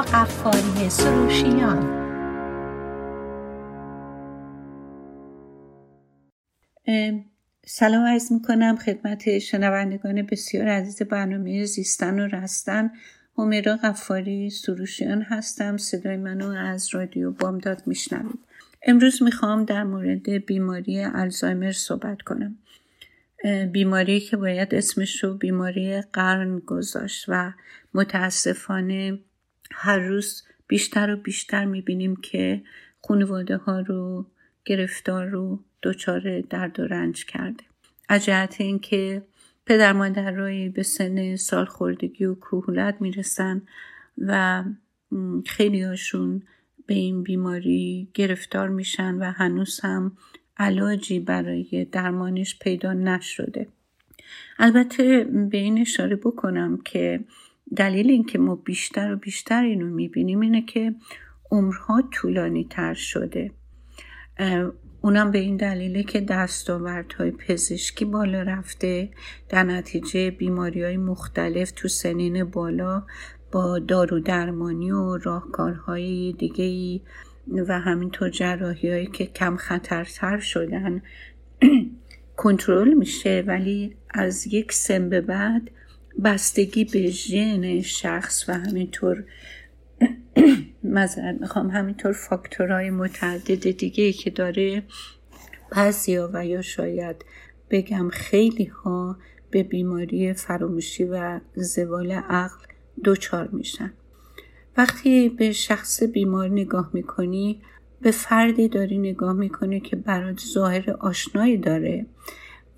قفاری سروشیان. سلام عرض می‌کنم خدمت شنوندگان بسیار عزیز برنامه زیستن و رستن. همیرا قفاری سروشیان هستم. صدای منو از رادیو بامداد میشنوید. امروز می‌خوام در مورد بیماری الزایمر صحبت کنم. بیماری که باید اسمش رو بیماری قرن گذاشت و متاسفانه هر روز بیشتر و بیشتر می‌بینیم که خانواده ها رو گرفتار رو دچار درد و رنج کرده. از جهت اینکه پدر مادرهایی به سن سالخوردگی و کهولت می‌رسن و خیلی هاشون به این بیماری گرفتار میشن و هنوز هم علاجی برای درمانش پیدا نشده. البته به این اشاره بکنم که دلیل اینکه ما بیشتر و بیشتر اینو می‌بینیم اینه که عمرها طولانی تر شده. اونم به این دلیله که دستاوردهای پزشکی بالا رفته. در نتیجه بیماری های مختلف تو سنین بالا با دارو درمانی و راهکارهای دیگه و همینطور جراحی هایی که کم خطرتر شدن کنترل میشه. ولی از یک سن به بعد بستگی به ژن شخص و همینطور مذارت می‌خوام همینطور فاکتورهای متعدد دیگه که داره بعضیا و یا شاید بگم خیلی ها به بیماری فراموشی و زوال عقل دچار میشن. وقتی به شخص بیمار نگاه می‌کنی به فردی داری نگاه می‌کنی که برات ظاهر آشنایی داره.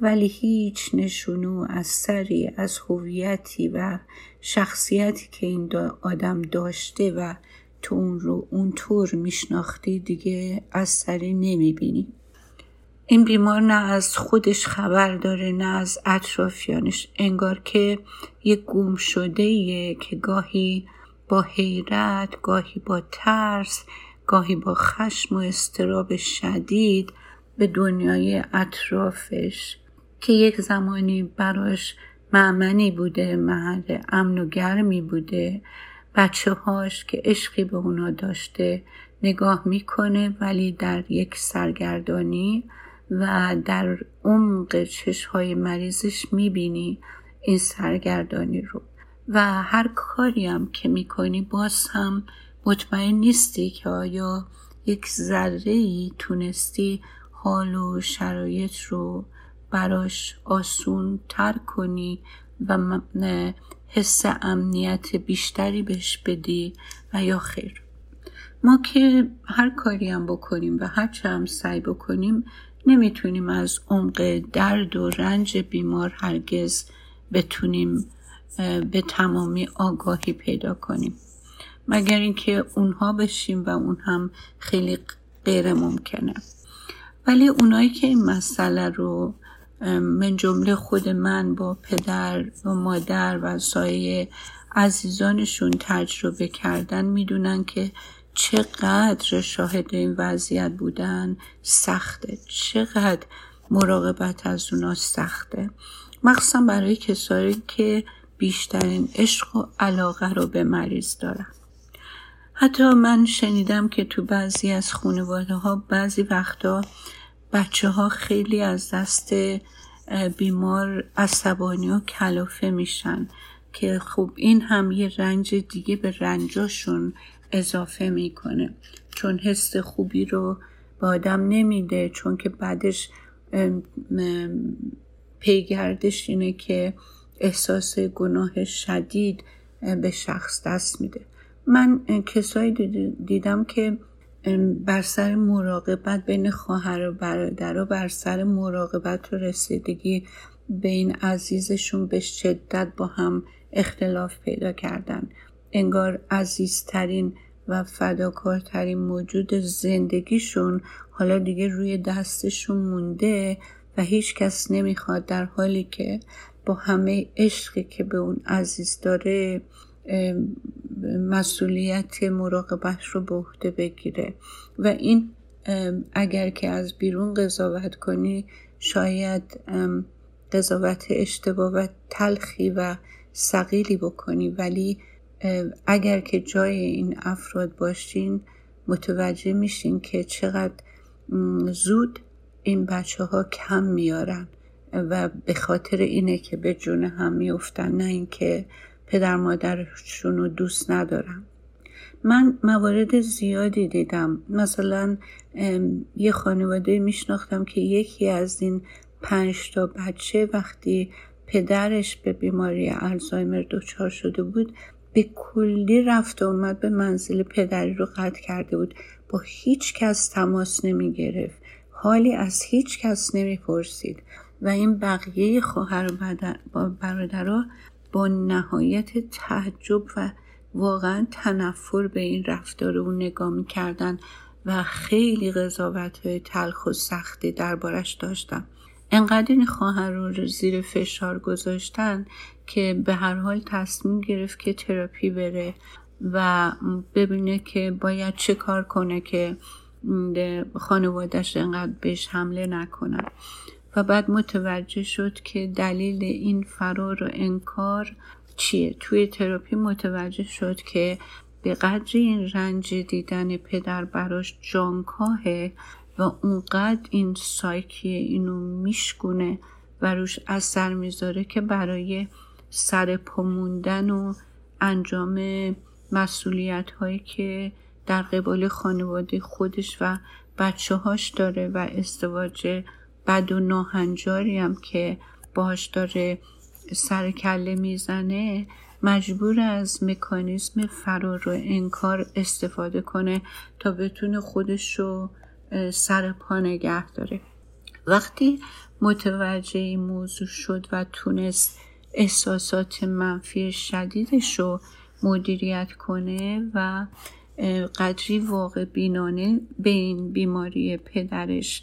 ولی هیچ نشونه و اثری از هویتی و شخصیتی که این آدم داشته و تو اون رو اونطور میشناختی دیگه اثری نمی‌بینی. این بیمار نه از خودش خبر داره نه از اطرافیانش. انگار که یک گم شده که گاهی با حیرت گاهی با ترس گاهی با خشم و استراب شدید به دنیای اطرافش که یک زمانی براش معمنی بوده محل امن و گرمی بوده بچه هاش که عشقی به اونا داشته نگاه می‌کنه ولی در یک سرگردانی و در عمق چشهای مریضش می‌بینی این سرگردانی رو. و هر کاری هم که می‌کنی باز هم مطمئن نیستی که آیا یک ذره ای تونستی حال و شرایط رو براش آسون تر کنی و حس امنیت بیشتری بهش بدی و یا خیر. ما که هر کاری هم بکنیم و هر چه هم سعی بکنیم نمی‌تونیم از عمق درد و رنج بیمار هرگز بتونیم به تمامی آگاهی پیدا کنیم. مگر اینکه اونها بشیم و اون هم خیلی غیر ممکنه. ولی اونایی که این مسئله رو من جمله خود من با پدر و مادر و سایه عزیزانشون تجربه کردن می‌دونن که چقدر شاهد این وضعیت بودن. سخته. چقدر مراقبت از اونا سخته. مخصوصا برای کسایی که بیشترین عشق و علاقه رو به مریض دارن. حتی من شنیدم که تو بعضی از خانواده ها بعضی وقتا بچه ها خیلی از دست بیمار عصبانی و کلافه میشن که خب این هم یه رنج دیگه به رنجاشون اضافه می‌کنه. چون حس خوبی رو به آدم نمیده چون که بعدش پیگردش اینه که احساس گناه شدید به شخص دست میده. من کسایی دیدم که بر سر مراقبت بین خواهر و برادر و بر سر مراقبت و رسیدگی به این عزیزشون به شدت با هم اختلاف پیدا کردن. انگار عزیزترین و فداکارترین موجود زندگیشون حالا دیگه روی دستشون مونده و هیچ کس نمی‌خواد در حالی که با همه عشقی که به اون عزیز داره مسئولیت مراقبت رو به عهده بگیره. و این اگر که از بیرون قضاوت کنی شاید قضاوت اشتباه و تلخی و سقیلی بکنی. ولی اگر که جای این افراد باشین متوجه میشین که چقدر زود این بچه ها کم میارن. و به خاطر اینه که به جون هم میفتن نه اینکه پدر مادرشون رو دوست ندارن من موارد زیادی دیدم. مثلا یه خانواده میشناختم که یکی از این پنج تا بچه وقتی پدرش به بیماری الزایمر دچار شده بود به کلی رفت و اومد به منزل پدری رو قطع کرده بود. با هیچ کس تماس نمی گرفت حالی از هیچ کس نمی پرسید و این بقیه خواهر و برادرها با نهایت تعجب و واقعا تنفر به این رفتار او نگاه می‌کردن و خیلی قضاوت های تلخ و سختی دربارش داشتن. انقدر این خواهر رو زیر فشار گذاشتن که به هر حال تصمیم گرفت که تراپی بره و ببینه که باید چه کار کنه که خانوادش انقدر بهش حمله نکنن و بعد متوجه شد که دلیل این فرار و انکار چیه. توی تراپی متوجه شد که به قدری این رنج دیدن پدر براش جانکاهه و اونقدر این سایکی اینو میشکونه و روش اثر می‌ذاره که برای سر پموندن و انجام مسئولیت هایی که در قبال خانواده خودش و بچه هاش داره و ازدواج بد و ناهنجاری هم که باش داره سر کله می‌زنه مجبور از مکانیزم فرار و انکار استفاده کنه تا بتونه خودش رو سر پا نگه داره. وقتی متوجه این موضوع شد و تونست احساسات منفی شدیدش رو مدیریت کنه و قدری واقع بینانه به این بیماری پدرش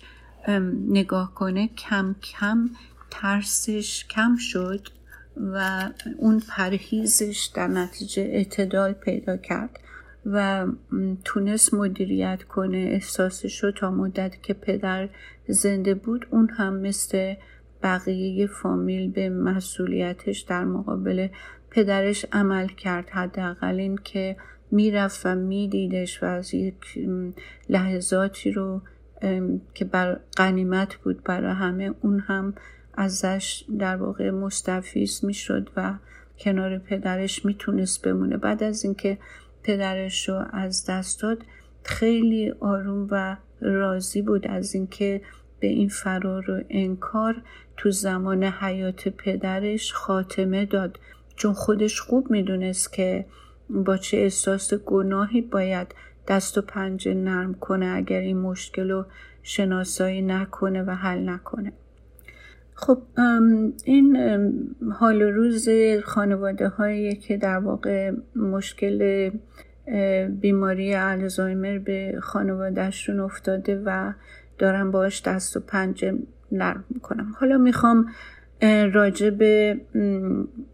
نگاه کنه کم کم ترسش کم شد و اون پرهیزش در نتیجه اعتدال پیدا کرد و تونست مدیریت کنه. احساسش رو تا مدت که پدر زنده بود اون هم مثل بقیه فامیل به مسئولیتش در مقابل پدرش عمل کرد. حداقل این که می‌رفت و میدیدش و از یک لحظاتی رو که بر قنیمت بود برای همه اون هم ازش در واقع مستفیز می‌شد و کنار پدرش می‌تونست بمونه. بعد از اینکه پدرش رو از دست داد خیلی آروم و راضی بود از اینکه به این فرار و انکار تو زمان حیات پدرش خاتمه داد. چون خودش خوب می‌دونست که با چه احساس گناهی باید دست و پنجه نرم کنه اگر این مشکل رو شناسایی نکنه و حل نکنه. خب این حال و روز خانواده هایی که در واقع مشکل بیماری الزایمر به خانوادهشون افتاده و دارم باش دست و پنجه نرم می‌کنم. حالا می‌خوام راجع به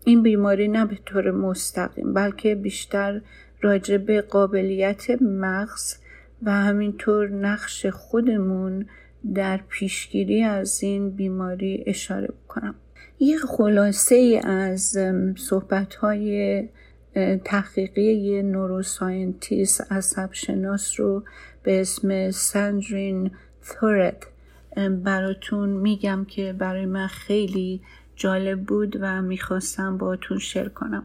این بیماری نه به طور مستقیم بلکه بیشتر راجع به قابلیت مغز و همینطور نقش خودمون در پیشگیری از این بیماری اشاره بکنم. یک خلاصه از صحبت های تحقیقی یه نوروساینتیست عصب شناس رو به اسم سندرین ثورت براتون میگم که برای من خیلی جالب بود و می‌خواستم باتون شیر کنم.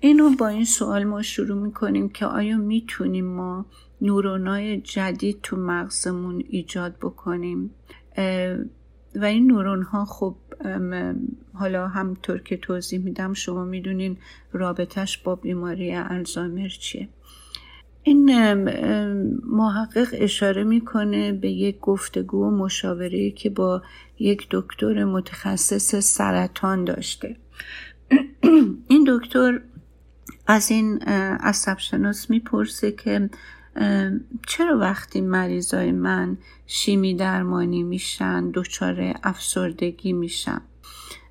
اینو با این سوال ما شروع می‌کنیم که آیا می‌تونیم ما نورونای جدید تو مغزمون ایجاد بکنیم؟ و این نورون ها خب حالا همطور که توضیح میدم شما می‌دونین رابطش با بیماری الزایمر چیه. این محقق اشاره می‌کنه به یک گفتگو و مشاوره که با یک دکتر متخصص سرطان داشته. این دکتر از این عصب شناس می‌پرسه که چرا وقتی مریضای من شیمی درمانی میشن دچار افسردگی میشن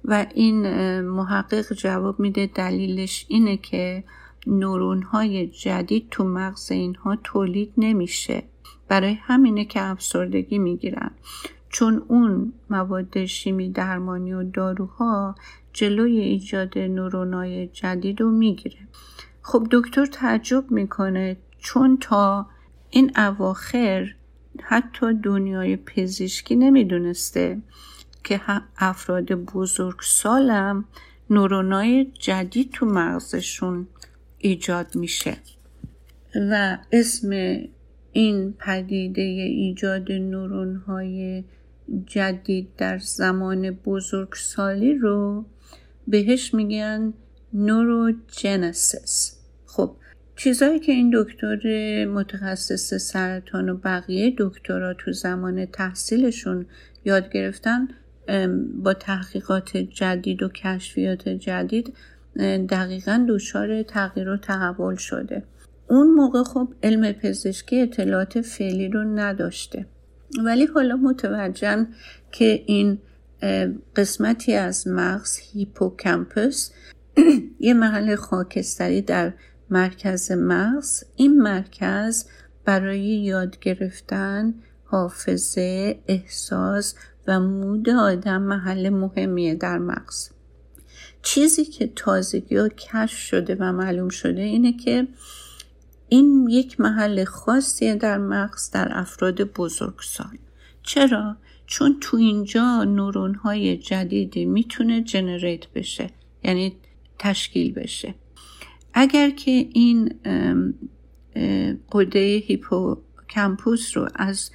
و این محقق جواب میده دلیلش اینه که نورون های جدید تو مغز اینها تولید نمیشه. برای همینه که افسردگی می‌گیرن. چون اون مواد شیمی درمانی و داروها جلوی ایجاد نورونای جدید رو می‌گیره. خب دکتر تعجب می‌کنه چون تا این اواخر حتی دنیای پزشکی نمی‌دونسته که افراد بزرگ سالم نورونای جدید تو مغزشون ایجاد میشه. و اسم این پدیده ایجاد نورون های جدید در زمان بزرگسالی رو بهش میگن نوروجنسیس خب چیزایی که این دکتر متخصص سرطان و بقیه دکترا تو زمان تحصیلشون یاد گرفتن با تحقیقات جدید و کشفیات جدید دقیقا دچار تغییر و تحول شده. اون موقع خب علم پزشکی اطلاعات فعلی رو نداشته. ولی حالا متوجهن که این قسمتی از مغز هیپوکمپس یه محل خاکستری در مرکز مغز. این مرکز برای یاد گرفتن حافظه احساس و مود آدم محل مهمیه در مغز. چیزی که تازگی ها کشف شده و معلوم شده اینه که این یک محل خاصیه در مغز در افراد بزرگسال چرا؟ چون تو اینجا نورون های جدیدی می‌تونه جنریت بشه یعنی تشکیل بشه اگر که این قده هیپوکمپوس رو از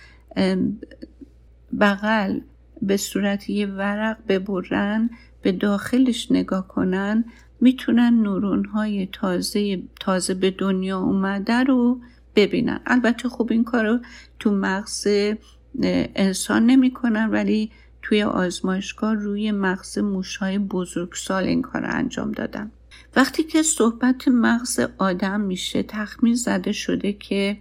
بغل به صورت یه ورق ببرن به داخلش نگاه کنن می‌تونن نورون های تازه تازه به دنیا اومده رو ببینن. البته خوب این کار رو تو مغز انسان نمی‌کنن ولی توی آزمایشگاه روی مغز موشهای بزرگسال این کار رو انجام دادن. وقتی که صحبت مغز آدم میشه تخمین زده شده که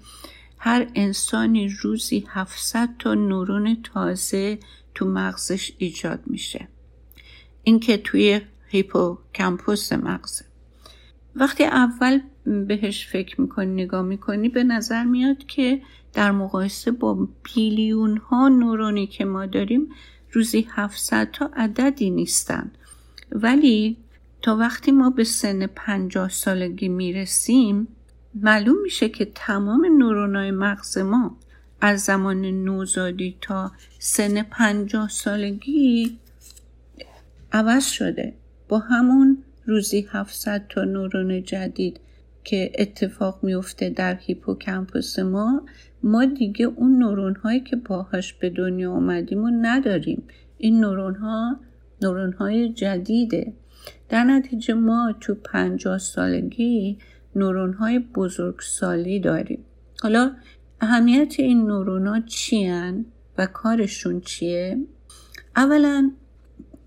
هر انسانی روزی 700 تا نورون تازه تو مغزش ایجاد میشه. این که توی هیپوکمپوس مغزه. وقتی اول بهش فکر می‌کنی نگاه می‌کنی به نظر میاد که در مقایسه با بیلیون ها نورونی که ما داریم روزی 700 تا عددی نیستن. ولی تا وقتی ما به سن 50 سالگی می‌رسیم معلوم میشه که تمام نورونای مغز ما از زمان نوزادی تا سن 50 سالگی عوض شده. با همون روزی 700 تا نورون جدید که اتفاق میفته در هیپوکمپوس ما ما دیگه اون نورون هایی که باهاش به دنیا آمدیم و نداریم. این نورون ها نورون های جدیده. در نتیجه ما تو پنجاه سالگی نورون های بزرگسالی داریم. حالا اهمیت این نورون ها چی و کارشون چیه؟ اولا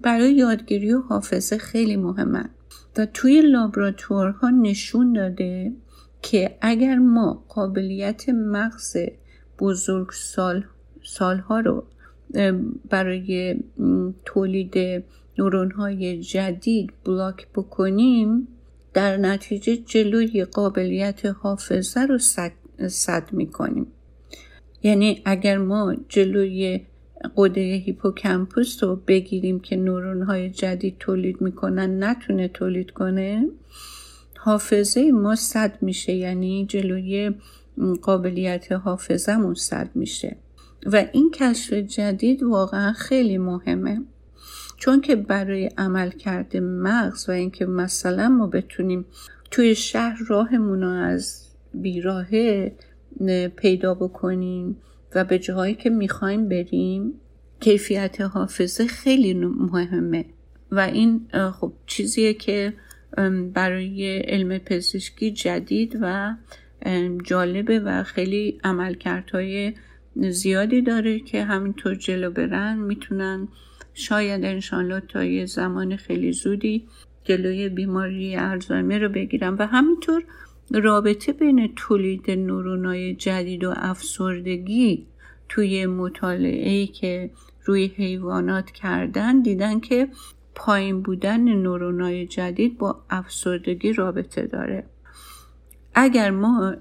برای یادگیری و حافظه خیلی مهمن و توی لابراتوارها نشون داده که اگر ما قابلیت مغز بزرگ سال سالها رو برای تولید نورون های جدید بلاک بکنیم در نتیجه جلوی قابلیت حافظه رو صد می‌کنیم. یعنی اگر ما جلوی قده هیپوکمپوس رو بگیریم که نورون های جدید تولید می‌کنن نتونه تولید کنه. حافظه ما صد میشه یعنی جلوی قابلیت حافظمون صد میشه. و این کشف جدید واقعا خیلی مهمه. چون که برای عمل کرده مغز و اینکه مثلا ما بتونیم توی شهر راهمون رو از بیراهه پیدا بکنیم و به جاهایی که می‌خوایم بریم کیفیت حافظه خیلی مهمه. و این خب چیزیه که برای علم پزشکی جدید و جالبه و خیلی عملکردهای زیادی داره که همینطور جلو برن می‌تونن شاید انشانلا تا یه زمان خیلی زودی جلوی بیماری الزایمر رو بگیرن. و همینطور رابطه بین تولید نورونای جدید و افسردگی توی مطالعه که روی حیوانات کردن دیدن که پایین بودن نورونای جدید با افسردگی رابطه داره. اگر ما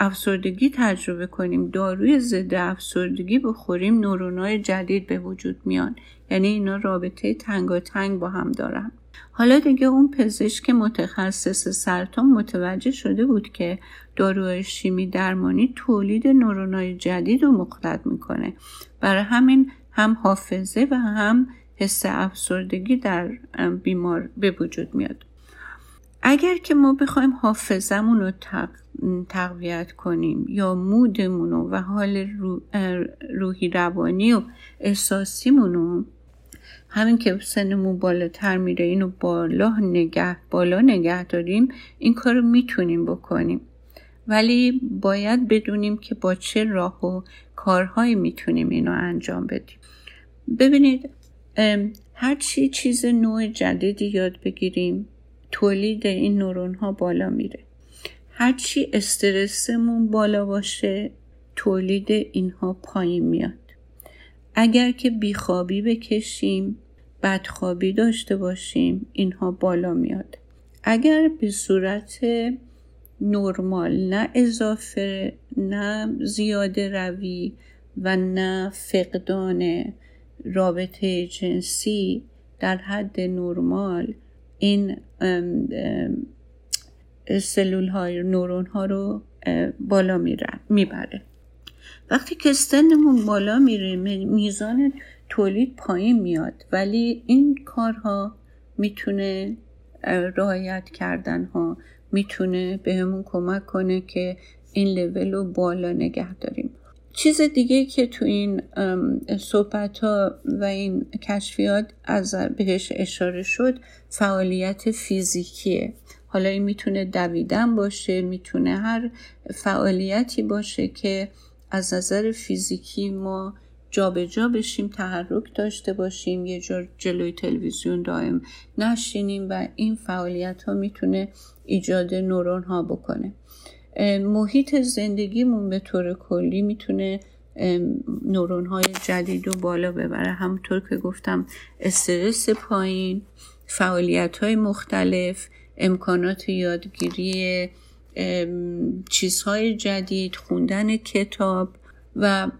افسردگی تجربه کنیم داروی ضد افسردگی بخوریم نورونای جدید به وجود میان. یعنی اینا رابطه تنگ با هم دارن. حالا دیگه اون پزشک متخصص سرطان متوجه شده بود که داروهای شیمی درمانی تولید نورونای جدید رو مختلط می‌کنه. برای همین هم حافظه و هم حس افسردگی در بیمار به وجود میاد. اگر که ما بخوایم حافظمون رو تقویت کنیم یا مودمون و حال روحی روانی و احساسیمون رو همین که سنمون بالاتر میره اینو بالا نگه بالا نگه داریم این کار رو می‌تونیم بکنیم. ولی باید بدونیم که با چه راه و کارهایی می‌تونیم اینو انجام بدیم. ببینید هر چی چیز نوع جدیدی یاد بگیریم تولید این نورون ها بالا میره. هرچی استرسمون بالا باشه تولید اینها پایین میاد. اگر که بیخوابی بکشیم بدخوابی داشته باشیم اینها بالا میاد. اگر به صورت نرمال نه اضافه نه زیاده روی و نه فقدان رابطه جنسی در حد نرمال این سلول های نورون ها رو بالا می‌بره. وقتی که سنمون بالا میره میزان تولید پایین میاد ولی این کارها می‌تونه رعایت کردن ها می‌تونه بهمون کمک کنه که این لول رو بالا نگه داریم. چیز دیگه که تو این صحبت ها و این کشفیات از بهش اشاره شد فعالیت فیزیکیه. حالا این می‌تونه دویدن باشه می‌تونه هر فعالیتی باشه که از نظر فیزیکی ما جابجا جا بشیم تحرک داشته باشیم یه جور جلوی تلویزیون دائم نشینیم و این فعالیت ها می‌تونه ایجاد نورون ها بکنه محیط زندگیمون به طور کلی می‌تونه نورون های جدید رو بالا ببره. همونطور که گفتم استرس پایین فعالیت های مختلف امکانات یادگیری چیزهای جدید خوندن کتاب و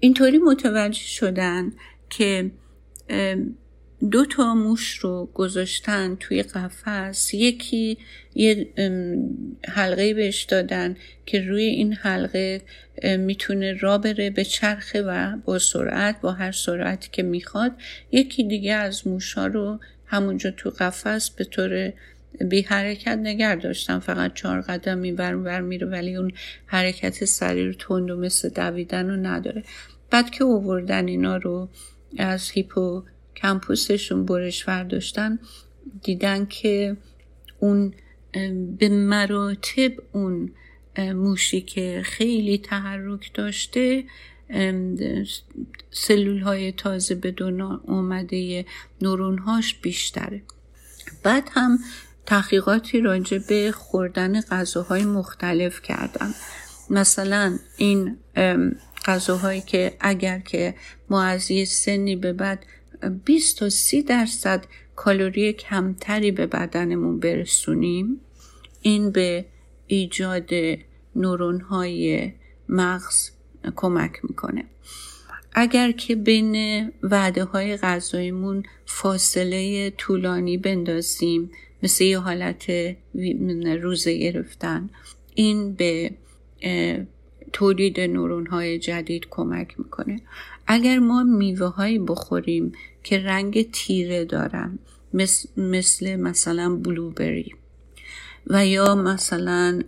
اینطوری متوجه شدن که دو تا موش رو گذاشتن توی قفس. یکی یه حلقه بهش دادن که روی این حلقه می‌تونه را بره به چرخه و با سرعت با هر سرعتی که می‌خواد. یکی دیگه از موشا رو همونجا تو قفس به طور بی حرکت نگر داشتن فقط چهار قدم این ور میره ولی اون حرکت سریع رو تند و مثل دویدن رو نداره. بعد که اووردن اینا رو از هیپو کمپوسشون برش داشتن دیدن که اون به مراتب اون موشی که خیلی تحرک داشته سلول های تازه به دنیا آمده نورونهاش بیشتره. بعد هم تحقیقاتی راجع به خوردن غذاهای مختلف کردن مثلا این غذاهایی که اگر که ما از یه سنی به بعد 20 تا 30 درصد کالری کمتری به بدنمون برسونیم این به ایجاد نورون های مغز کمک می‌کنه. اگر که بین وعده های غذایمون فاصله طولانی بندازیم مثل یه حالت روزه گرفتن. این به تولید نورون های جدید کمک می‌کنه. اگر ما میوه هایی بخوریم که رنگ تیره دارن مثل, مثل مثلا بلوبری و یا مثلا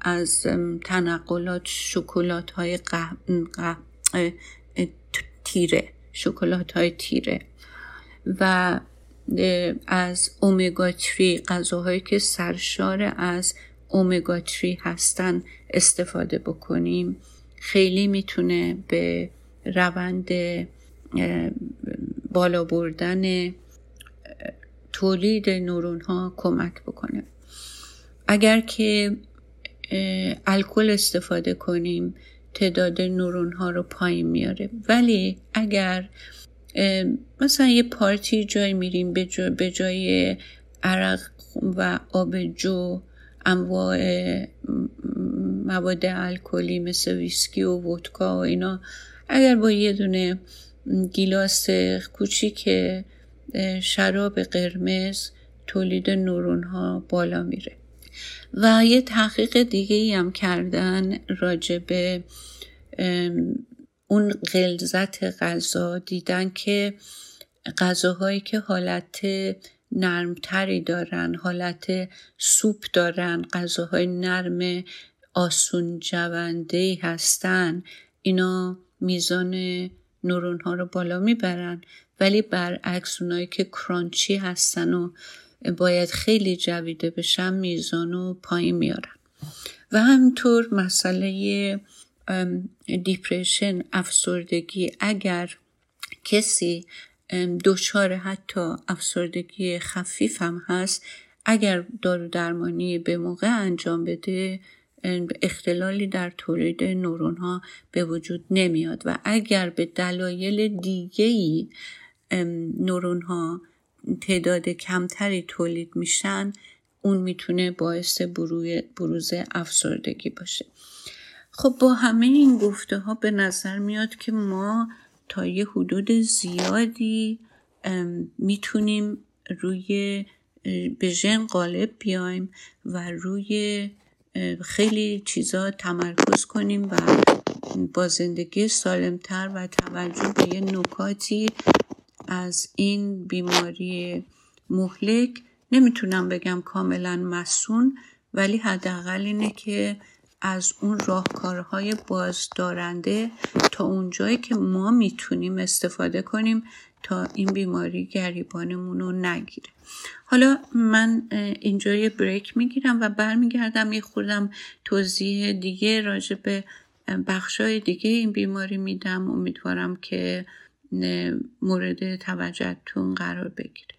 از تنقلات شکلات های تیره شکلات های تیره. و از اومگا 3 غذاهایی که سرشار از اومگا 3 هستن استفاده بکنیم. خیلی می‌تونه به روند بالا بردن تولید نورون ها کمک بکنه. اگر که الکل استفاده کنیم تعداد نورون ها رو پایین میاره. ولی اگر مثلا یه پارتی جای میریم به, جای عرق و آب جو انواع مواد الکلی مثل ویسکی و ودکا و اینا. اگر با یه دونه گیلاس کوچیک شراب قرمز تولید نورون ها بالا میره. و یه تحقیق دیگه ای هم کردن راجع به اون غلظت غذا دیدن که غذاهایی که حالت نرمتری دارن حالت سوپ دارن غذاهای نرم آسون جونده هستن اینا میزان نورون ها رو بالا می‌برن. ولی برعکس اونایی که کرانچی هستن و باید خیلی جویده بشن میزان رو پایین میارن. و همینطور مسئله دیپریشن افسردگی اگر کسی دچار حتی افسردگی خفیف هم هست اگر دارو درمانی به موقع انجام بده اختلالی در تولید نورون ها به وجود نمیاد و اگر به دلایل دیگه ای نورون ها تعداد کمتری تولید میشن اون می‌تونه باعث بروز افسردگی باشه. خب با همه این گفته ها به نظر میاد که ما تا یه حدود زیادی می‌تونیم روی به ژن غالب بیایم و روی خیلی چیزا تمرکز کنیم و با زندگی سالمتر و توجه به یه نکاتی از این بیماری مهلک. نمی‌تونم بگم کاملا مسون ولی حداقل اینه که از اون راهکارهای بازدارنده تا اونجایی که ما می‌تونیم استفاده کنیم تا این بیماری گریبانمون رو نگیره. حالا من اینجا یه بریک می‌گیرم و برمیگردم یه خودم توضیح دیگه راجع به بخشای دیگه این بیماری میدم. امیدوارم که مورد توجهتون قرار بگیره.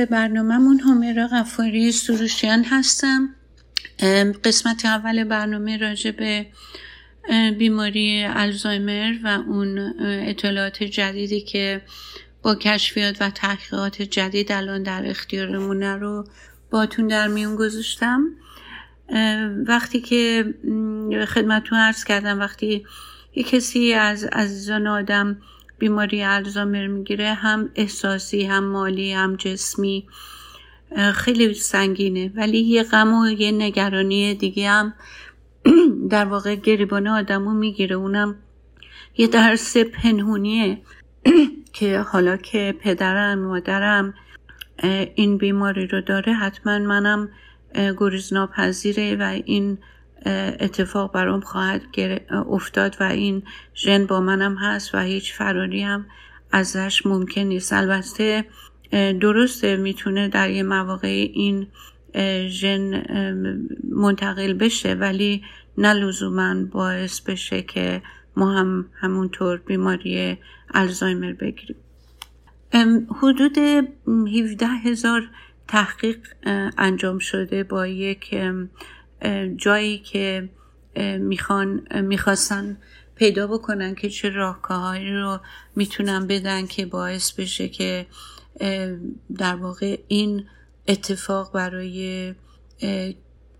به برنامهمون همیرا غفاری سروشیان هستم. قسمت اول برنامه راجع به بیماری الزایمر و اون اطلاعات جدیدی که با کشفیات و تحقیقات جدید الان در اختیارمونه رو باتون در میون گذاشتم. وقتی که خدمتتون عرض کردم وقتی یه کسی از عزیزان آدم بیماری الزایمر می‌گیره هم احساسی هم مالی هم جسمی. خیلی سنگینه. ولی یه غم و یه نگرانی دیگه هم در واقع گریبان آدمو می‌گیره. اونم یه درس پنهونیه که حالا که پدرم مادرم این بیماری رو داره حتما منم گریز ناپذیره و این اتفاق برام خواهد افتاد و این ژن با منم هست و هیچ فراری هم ازش ممکن نیست. البته درسته می‌تونه در یه مواقع این ژن منتقل بشه ولی نه لزوما باعث بشه که ما هم همونطور بیماری الزایمر بگیریم. حدود 17 هزار تحقیق انجام شده با یک جایی که می‌خوان می‌خواستن پیدا بکنن که چه راهکارهایی رو می‌تونن بدن که باعث بشه که در واقع این اتفاق برای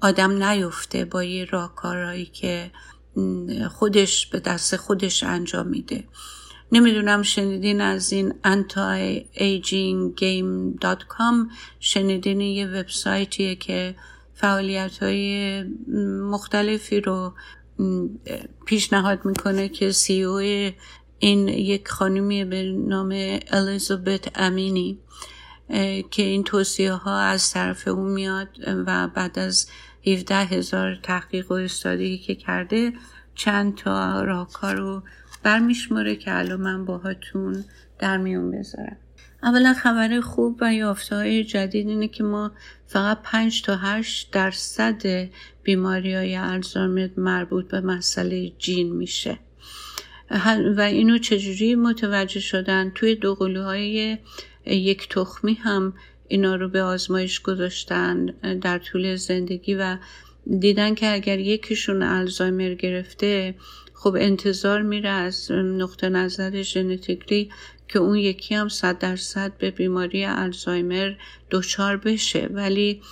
آدم نیفته با یه راهکارهایی که خودش به دست خودش انجام میده. نمی‌دونم شنیدین از این antiaginggame.com شنیدین یه وبسایتیه که فعالیت های مختلفی رو پیشنهاد می‌کنه که سی او این یک خانمی به نام الیزابت امینی که این توصیه ها از طرف او میاد و بعد از 17 هزار تحقیق و استادی که کرده چند تا راهکار رو برمیشماره که الان من باهاتون در میون بذارم. اولا خبر خوب و یافته های جدید اینه که ما فقط 5 تا 8 درصد بیماری های الزایمر مربوط به مسئله جین میشه. و اینو چجوری متوجه شدن؟ توی دو های یک تخمی هم اینا رو به آزمایش گذاشتن در طول زندگی و دیدن که اگر یکیشون الزایمر گرفته خب انتظار میره از نقطه نظر ژنتیکلی که اون یکی هم صد درصد به بیماری الزایمر دچار بشه. ولی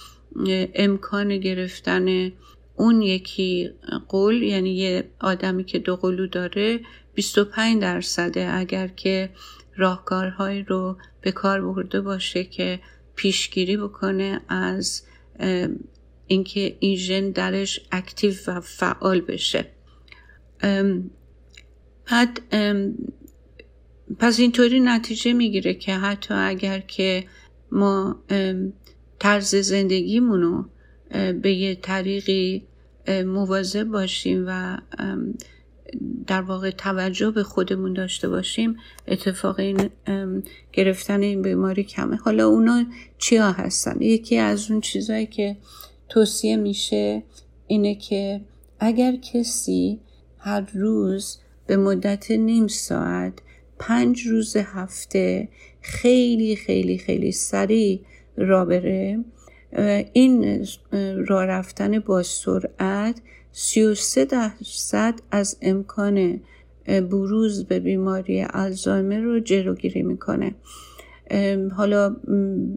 امکان گرفتن اون یکی قول یعنی یه آدمی که دو قلو داره 25 درصده. اگر که راهکارهایی رو به کار برده باشه که پیشگیری بکنه از اینکه این ژن درش اکتیو و فعال بشه. بعد پس اینطوری نتیجه می‌گیره که حتی اگر که ما طرز زندگیمونو به یه طریقی مواظب باشیم و در واقع توجه به خودمون داشته باشیم اتفاق این گرفتن این بیماری کمه. حالا اونا چیا هستن؟ یکی از اون چیزهایی که توصیه میشه اینه که اگر کسی هر روز به مدت نیم ساعت پنج روز هفته خیلی خیلی خیلی سریع را بره. این راه رفتن با سرعت 33 درصد از امکان بروز به بیماری الزایمر رو جلوگیری می‌کنه. حالا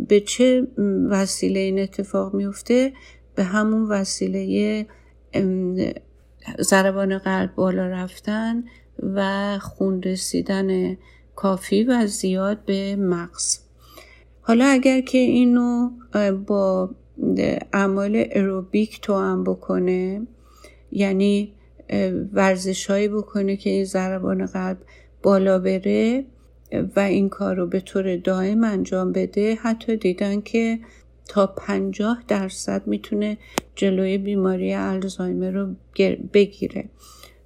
به چه وسیله این اتفاق میفته به همون وسیله ضربان قلب بالا رفتن و خون رسیدن کافی و زیاد به مغز. حالا اگر که اینو با اعمال اروبیک تو هم بکنه یعنی ورزش هایی بکنه که این ضربان قلب بالا بره و این کار رو به طور دائم انجام بده حتی دیدن که تا پنجاه درصد می‌تونه جلوی بیماری الزایمر رو بگیره.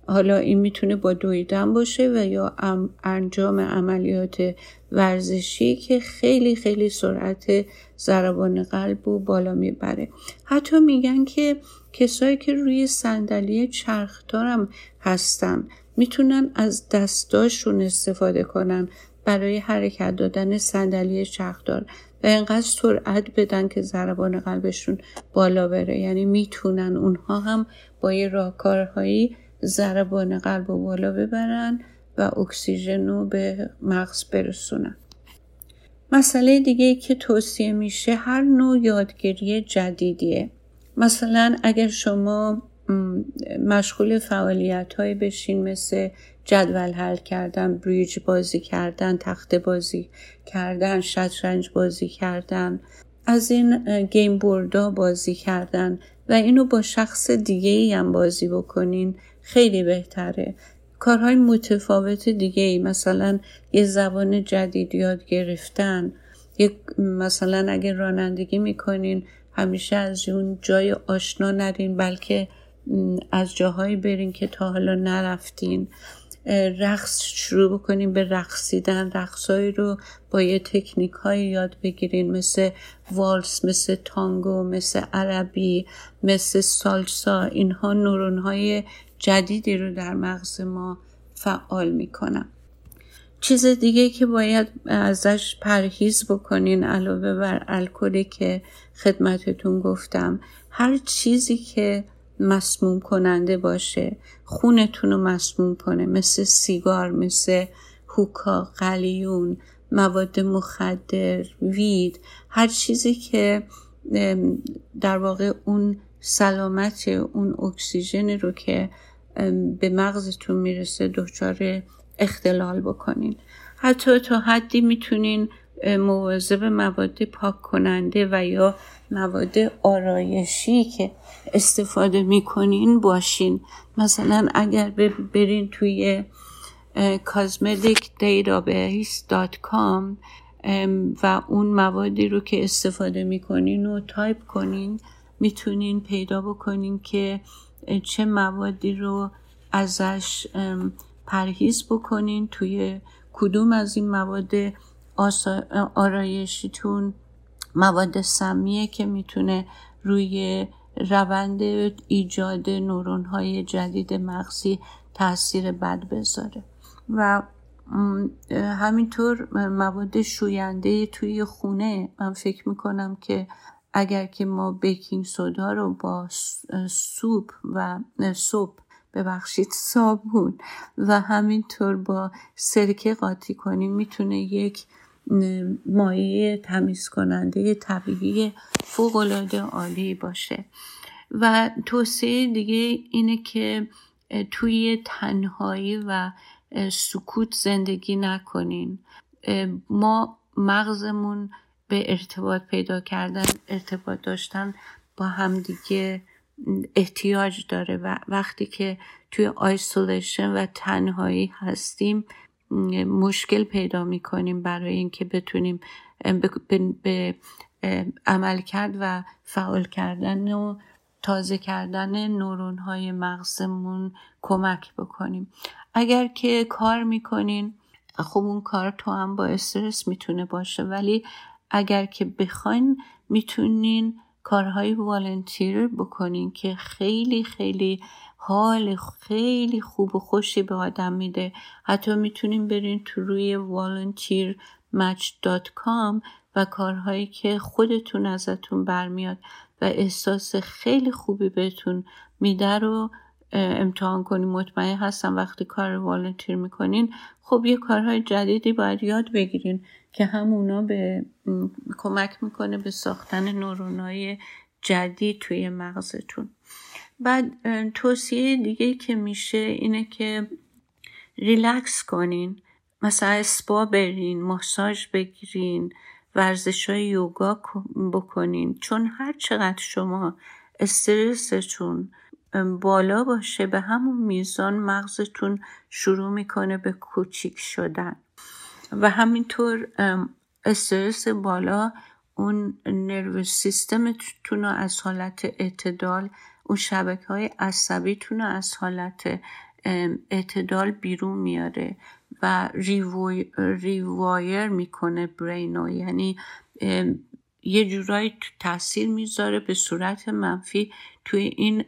حالا این می‌تونه با دویدن باشه و یا انجام عملیات ورزشی که خیلی خیلی سرعت ضربان قلب رو بالا می‌بره. حتی میگن که کسایی که روی صندلی چرخدارم هستن می‌تونن از دستاشون استفاده کنن برای حرکت دادن صندلی چرخدار و اینقدر سرعت بدن که ضربان قلبشون بالا بره. یعنی می‌تونن اونها هم با یه راهکارهایی ضربان قلب رو بالا ببرن و اکسیژن رو به مغز برسونن. مسئله دیگه که توصیه میشه هر نوع یادگیری جدیدیه. مثلا اگر شما مشغول فعالیت های بشین مثل جدول حل کردن بریج بازی کردن تخت بازی کردن شطرنج بازی کردن از این گیم بوردا بازی کردن و اینو با شخص دیگه ای هم بازی بکنین خیلی بهتره. کارهای متفاوت دیگه ای مثلا یه زبان جدید یاد گرفتن یک مثلا اگر رانندگی می‌کنین همیشه از اون جای آشنا نرین بلکه از جاهایی برین که تا حالا نرفتین. رقص شروع بکنیم به رقصیدن. رقصهایی رو با یه تکنیک های یاد بگیرین مثل والس مثل تانگو مثل عربی مثل سالسا. اینها نورون های جدیدی رو در مغز ما فعال می‌کنن چیز دیگه که باید ازش پرهیز بکنین علاوه بر الکلی که خدمتتون گفتم هر چیزی که مسموم کننده باشه خونتون رو مسموم کنه مثل سیگار مثل هوکا قلیون مواد مخدر وید هر چیزی که در واقع اون سلامت اون اکسیژن رو که به مغزتون می‌رسه دچار اختلال بکنین. حتی تا حدی می‌تونین مواظب مواد پاک کننده و یا مواد آرایشی که استفاده می‌کنین باشین. مثلا اگر برین توی cosmeticdatabase.com و اون موادی رو که استفاده می‌کنین رو تایپ کنین می‌تونین پیدا بکنین که چه موادی رو ازش پرهیز بکنین توی کدوم از این مواد آرایشیتون مواد سمیه که می‌تونه روی روند ایجاد نورون های جدید مغزی تاثیر بد بذاره. و همینطور مواد شوینده توی خونه من فکر می‌کنم که اگر که ما بیکینگ سودا رو با سوپ و سوپ ببخشید صابون و همینطور با سرکه قاطی کنیم می‌تونه یک مایه تمیز کننده طبیعی فوقالعاده عالی باشه. و توصیه دیگه اینه که توی تنهایی و سکوت زندگی نکنین. ما مغزمون به ارتباط پیدا کردن ارتباط داشتن با همدیگه احتیاج داره و وقتی که توی آیسولیشن و تنهایی هستیم مشکل پیدا می‌کنیم برای اینکه بتونیم به عمل کرد و فعال کردن و تازه کردن نورون های مغزمون کمک بکنیم. اگر که کار می‌کنین خب اون کار تو هم با استرس می‌تونه باشه ولی اگر که بخواین می‌تونین کارهای والنتیر بکنین که خیلی خیلی حال خیلی خوب و خوشی به آدم میده. حتی می‌تونین برین تو روی volunteermatch.com و کارهایی که خودتون ازتون برمیاد و احساس خیلی خوبی بهتون میده رو امتحان کنین. مطمئن هستم وقتی کار والنتیر می‌کنین خب یه کارهای جدیدی باید یاد بگیرین که همونا به کمک می‌کنه به ساختن نورونای جدید توی مغزتون. بعد توصیه دیگه که میشه اینه که ریلکس کنین مثلا اسپا برین ماساژ بگیرین ورزش های یوگا بکنین. چون هر چقدر شما استرستون بالا باشه به همون میزان مغزتون شروع می‌کنه به کوچیک شدن. و همینطور استرس بالا اون نرو سیستمتون رو از حالت اعتدال اون شبکه های عصبیتون رو از حالت اعتدال بیرون میاره و ریوایر می‌کنه برینو یعنی یه جورایی تاثیر می‌ذاره به صورت منفی توی این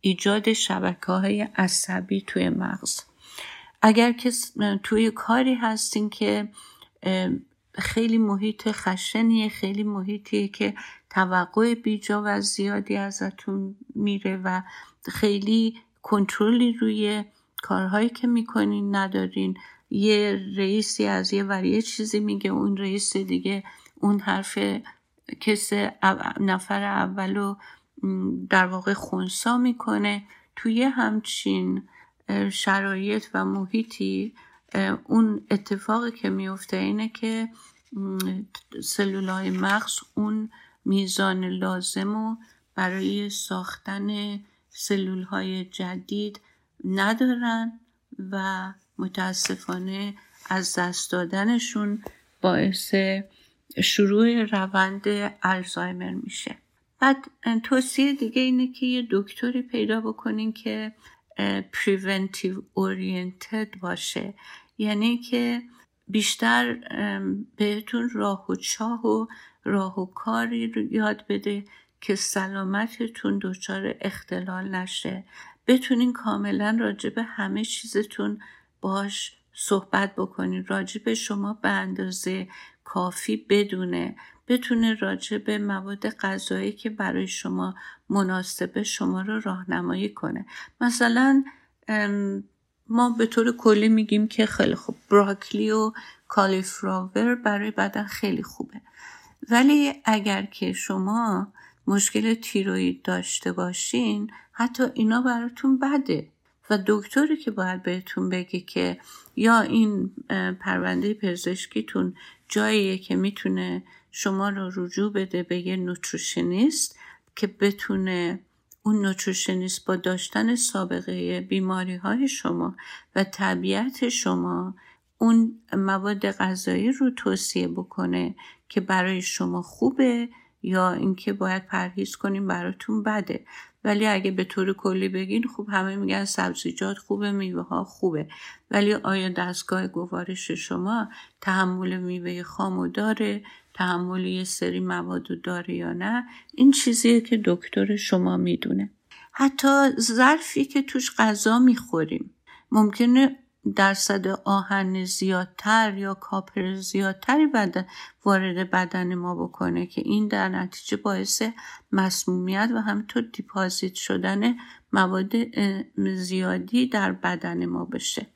ایجاد شبکه های عصبی توی مغز. اگر که توی کاری هستین که خیلی محیط خشنیه خیلی محیطیه که توقع بیجا و زیادی ازتون میره و خیلی کنترلی روی کارهایی که می‌کنین ندارین. یه رئیسی از یه وریه چیزی میگه اون رئیس دیگه اون حرف کس نفر اولو در واقع خونسا می‌کنه. توی همچین شرایط و محیطی اون اتفاقی که میفته اینه که سلولای مغز اون میزان لازم رو برای ساختن سلول های جدید ندارن و متاسفانه از دست دادنشون باعث شروع روند الزایمر میشه. بعد توصیه دیگه اینه که یه دکتری پیدا بکنین که preventive oriented باشه. یعنی که بیشتر بهتون راه و چاه و راه و کاری رو یاد بده که سلامتتون دچار اختلال نشه. بتونین کاملا راجع به همه چیزتون باش صحبت بکنین. راجع به شما به اندازه کافی بدونه. بتونه راجع به مواد غذایی که برای شما مناسبه شما رو راهنمایی کنه. مثلا ما به طور کلی میگیم که خیلی خوب براکلی و کالیفلاور برای بدن خیلی خوبه. ولی اگر که شما مشکل تیروید داشته باشین حتی اینا براتون بده. و دکتری که باید بهتون بگه که یا این پرونده پزشکیتون جاییه که می‌تونه شما رو رجوع بده به یه نوتریشنیست که بتونه اون نوتریشنیست با داشتن سابقه بیماری های شما و طبیعت شما اون مواد غذایی رو توصیه بکنه که برای شما خوبه یا اینکه باید پرهیز کنیم براتون بده. ولی اگه به طور کلی بگین خوب همه میگن سبزیجات خوبه میوه ها خوبه. ولی آیا دستگاه گوارش شما تحمل میوه خامو داره؟ تحمل یه سری مواد داره یا نه این چیزیه که دکتر شما می‌دونه. حتی ظرفی که توش غذا می‌خوریم ممکنه درصد آهن زیادتر یا کاپر زیادتری بدن وارد بدن ما بکنه که این در نتیجه باعث مسمومیت و همینطور دیپازیت شدن مواد زیادی در بدن ما بشه.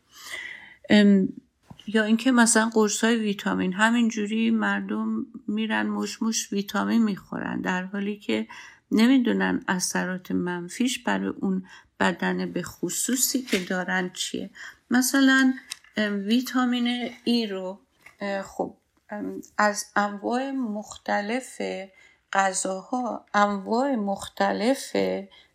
یا اینکه مثلا قرص های ویتامین همینجوری مردم میرن مشموش ویتامین می‌خورن در حالی که نمی‌دونن اثرات منفیش برای اون بدن به خصوصی که دارن چیه. مثلا ویتامین ای رو خب از انواع مختلف غذاها انواع مختلف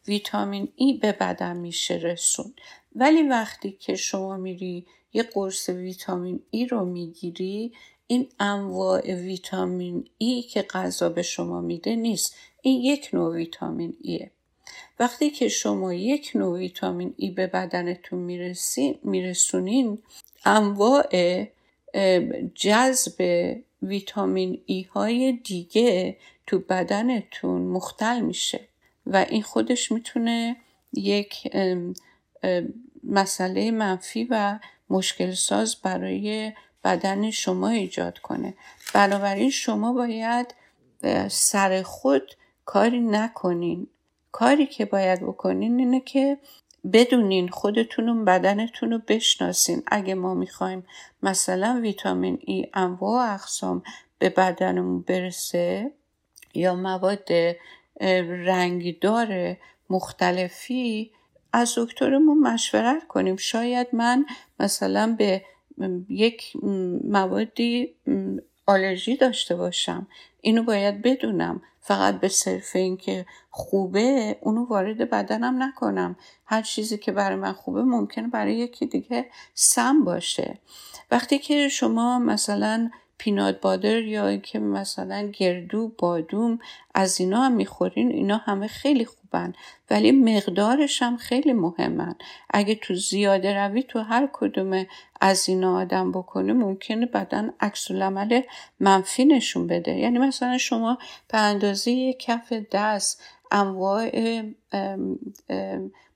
ویتامین ای به بدن میشه رسون ولی وقتی که شما میری یه قرص ویتامین ای رو می‌گیری این انواع ویتامین ای که غذا به شما میده نیست. این یک نوع ویتامین ایه وقتی که شما یک نوع ویتامین ای به بدنتون میرسونین انواع جذب ویتامین ای های دیگه تو بدنتون مختل میشه و این خودش می‌تونه یک مسئله منفی و مشکل ساز برای بدن شما ایجاد کنه. بنابراین شما باید سر خود کاری نکنین. کاری که باید بکنین اینه که بدونین خودتون بدنتون رو بشناسین. اگه ما می‌خوایم مثلا ویتامین ای انواع و اقسام به بدنمون برسه یا مواد رنگدار مختلفی از دکترمون مشورت کنیم. شاید من مثلا به یک موادی آلرژی داشته باشم. اینو باید بدونم. فقط به صرف اینکه خوبه اونو وارد بدنم نکنم. هر چیزی که برای من خوبه ممکنه برای یکی دیگه سم باشه. وقتی که شما مثلا پینات بادر یا اینکه مثلا گردو بادوم از اینا هم می‌خورین اینا همه خیلی خوبن ولی مقدارش هم خیلی مهمن. اگه تو زیاده روی تو هر کدوم از اینا آدم بکنه ممکنه بدن عکس العمل منفی نشون بده. یعنی مثلا شما به اندازه کف دست انواع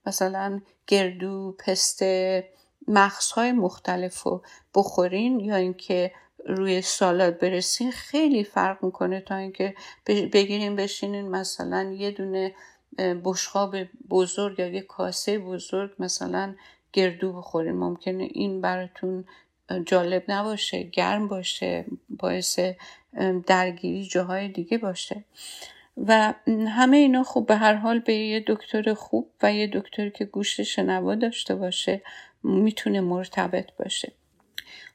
مثلا گردو پسته مغزهای مختلف رو بخورین یا اینکه روی سالاد برسین خیلی فرق می‌کنه تا اینکه بگیرین بشینین مثلا یه دونه بشقاب بزرگ یا یه کاسه بزرگ مثلا گردو بخورین ممکنه این براتون جالب نباشه گرم باشه باعث درگیری جاهای دیگه باشه. و همه اینا خوب به هر حال به یه دکتر خوب و یه دکتر که گوشت شنوا داشته باشه می‌تونه مرتبط باشه.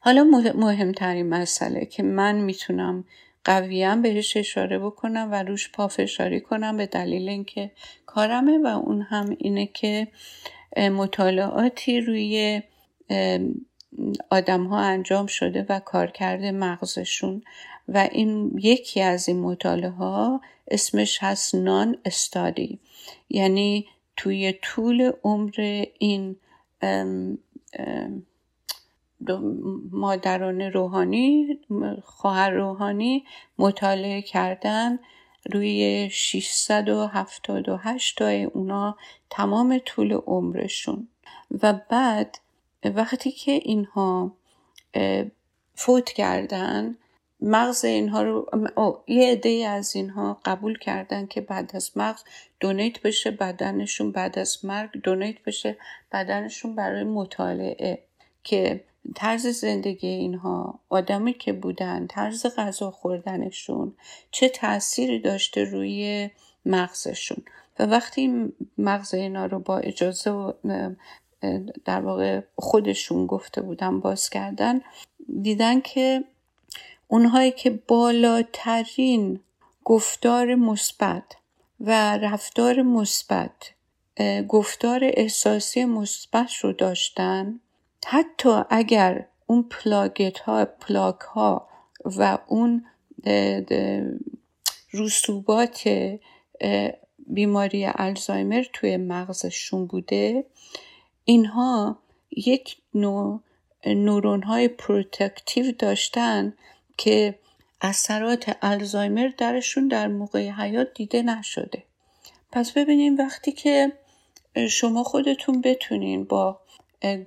حالا مهمترین مسئله که من می‌تونم قویم بهش اشاره بکنم و روش پافشاری کنم به دلیل اینکه کارمه و اون هم اینه که مطالعاتی روی آدم ها انجام شده و کار کرده مغزشون و این یکی از این مطالعه ها اسمش هست نان استادی. یعنی توی طول عمر این مادران روحانی خواهر روحانی مطالعه کردن. روی 678 تا اونا تمام طول عمرشون. و بعد وقتی که اینها فوت کردن مغز اینها رو یه عده از اینها قبول کردن که بعد از مغز دونیت بشه بدنشون بعد از مرگ دونیت بشه بدنشون برای مطالعه. که طرز زندگی اینها آدمی که بودن طرز غذا خوردنشون چه تأثیری داشته روی مغزشون. و وقتی مغز اینا رو با اجازه و در واقع خودشون گفته بودن باز کردن دیدن که اونهایی که بالاترین گفتار مثبت و رفتار مثبت گفتار احساسی مثبت رو داشتن حتی اگر اون پلاگت ها پلاک ها و اون رسوبات بیماری الزایمر توی مغزشون بوده اینها یک نوع نورون های protective داشتن که اثرات الزایمر درشون در موقع حیات دیده نشده. پس ببینیم وقتی که شما خودتون بتونین با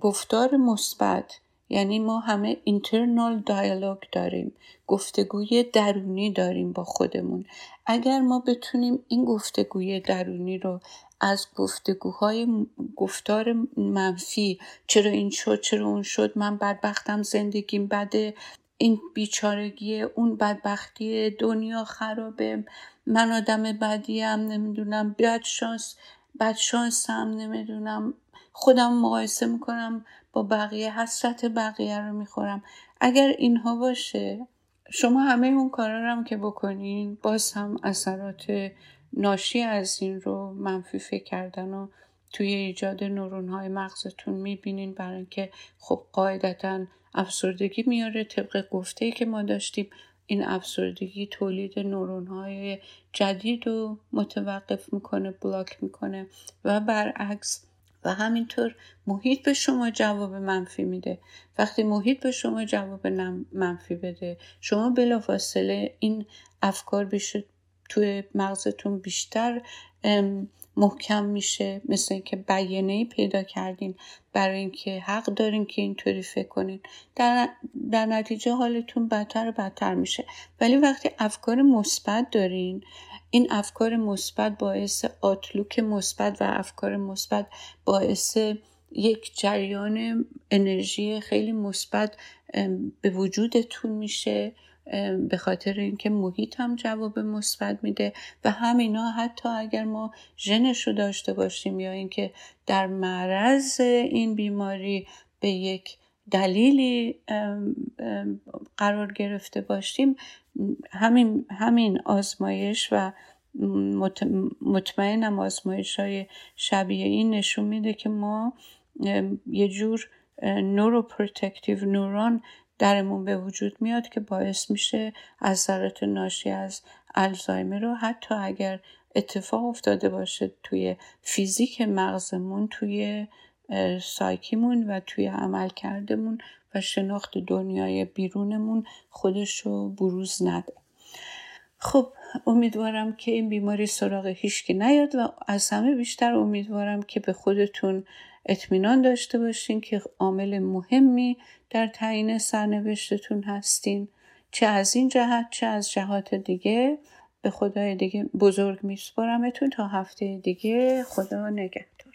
گفتار مثبت یعنی ما همه اینترنال دیالوگ داریم گفتگوی درونی داریم با خودمون. اگر ما بتونیم این گفتگوی درونی رو از گفتگوهای گفتار منفی چرا این شد چرا اون شد من بدبختم زندگیم بده این بیچارگی اون بدبختی دنیا خرابه من آدم بدیم نمی‌دونم بد شانس بد شانسم نمی‌دونم خودم مقایسه می‌کنم با بقیه حسرت بقیه رو می‌خورم. اگر اینها باشه شما همه اون کارا رو هم که بکنین باز هم اثرات ناشی از این رو منفی فکر کردن و توی ایجاد نورون های مغزتون می‌بینین برای اینکه خب قاعدتا افسردگی میاره. طبق گفته که ما داشتیم این افسردگی تولید نورون های جدید رو متوقف می‌کنه بلاک می‌کنه و برعکس و همینطور محیط به شما جواب منفی میده. وقتی محیط به شما جواب منفی بده شما بلافاصله این افکار بشه توی مغزتون بیشتر محکم میشه مثل اینکه بیانه پیدا کردین برای اینکه حق دارین که اینطوری فکر کنین. در, در نتیجه حالتون بدتر و بدتر میشه. ولی وقتی افکار مثبت دارین این افکار مثبت باعث آتلوک مثبت و افکار مثبت باعث یک جریان انرژی خیلی مثبت به وجودتون میشه. به خاطر اینکه محیط هم جواب مثبت میده و همینا حتی اگر ما ژنش رو داشته باشیم یا اینکه در معرض این بیماری به یک دلیلی قرار گرفته باشیم همین, همین آزمایش و مطمئنم آزمایش های شبیه این نشون میده که ما یه جور neuro protective نورون درمون به وجود میاد که باعث میشه اثرات ناشی از الزایمر رو حتی اگر اتفاق افتاده باشه توی فیزیک مغزمون توی سایکیمون و توی عمل کردمون و شناخت دنیای بیرونمون خودش رو بروز نده. خب امیدوارم که این بیماری سراغ هیچکی نیاد و از همه بیشتر امیدوارم که به خودتون اطمینان داشته باشین که عامل مهمی در تعیین سرنوشتتون هستین. چه از این جهت چه از جهات دیگه. به خدای دیگه بزرگ میسپارمتون تا هفته دیگه. خدا نگهدار.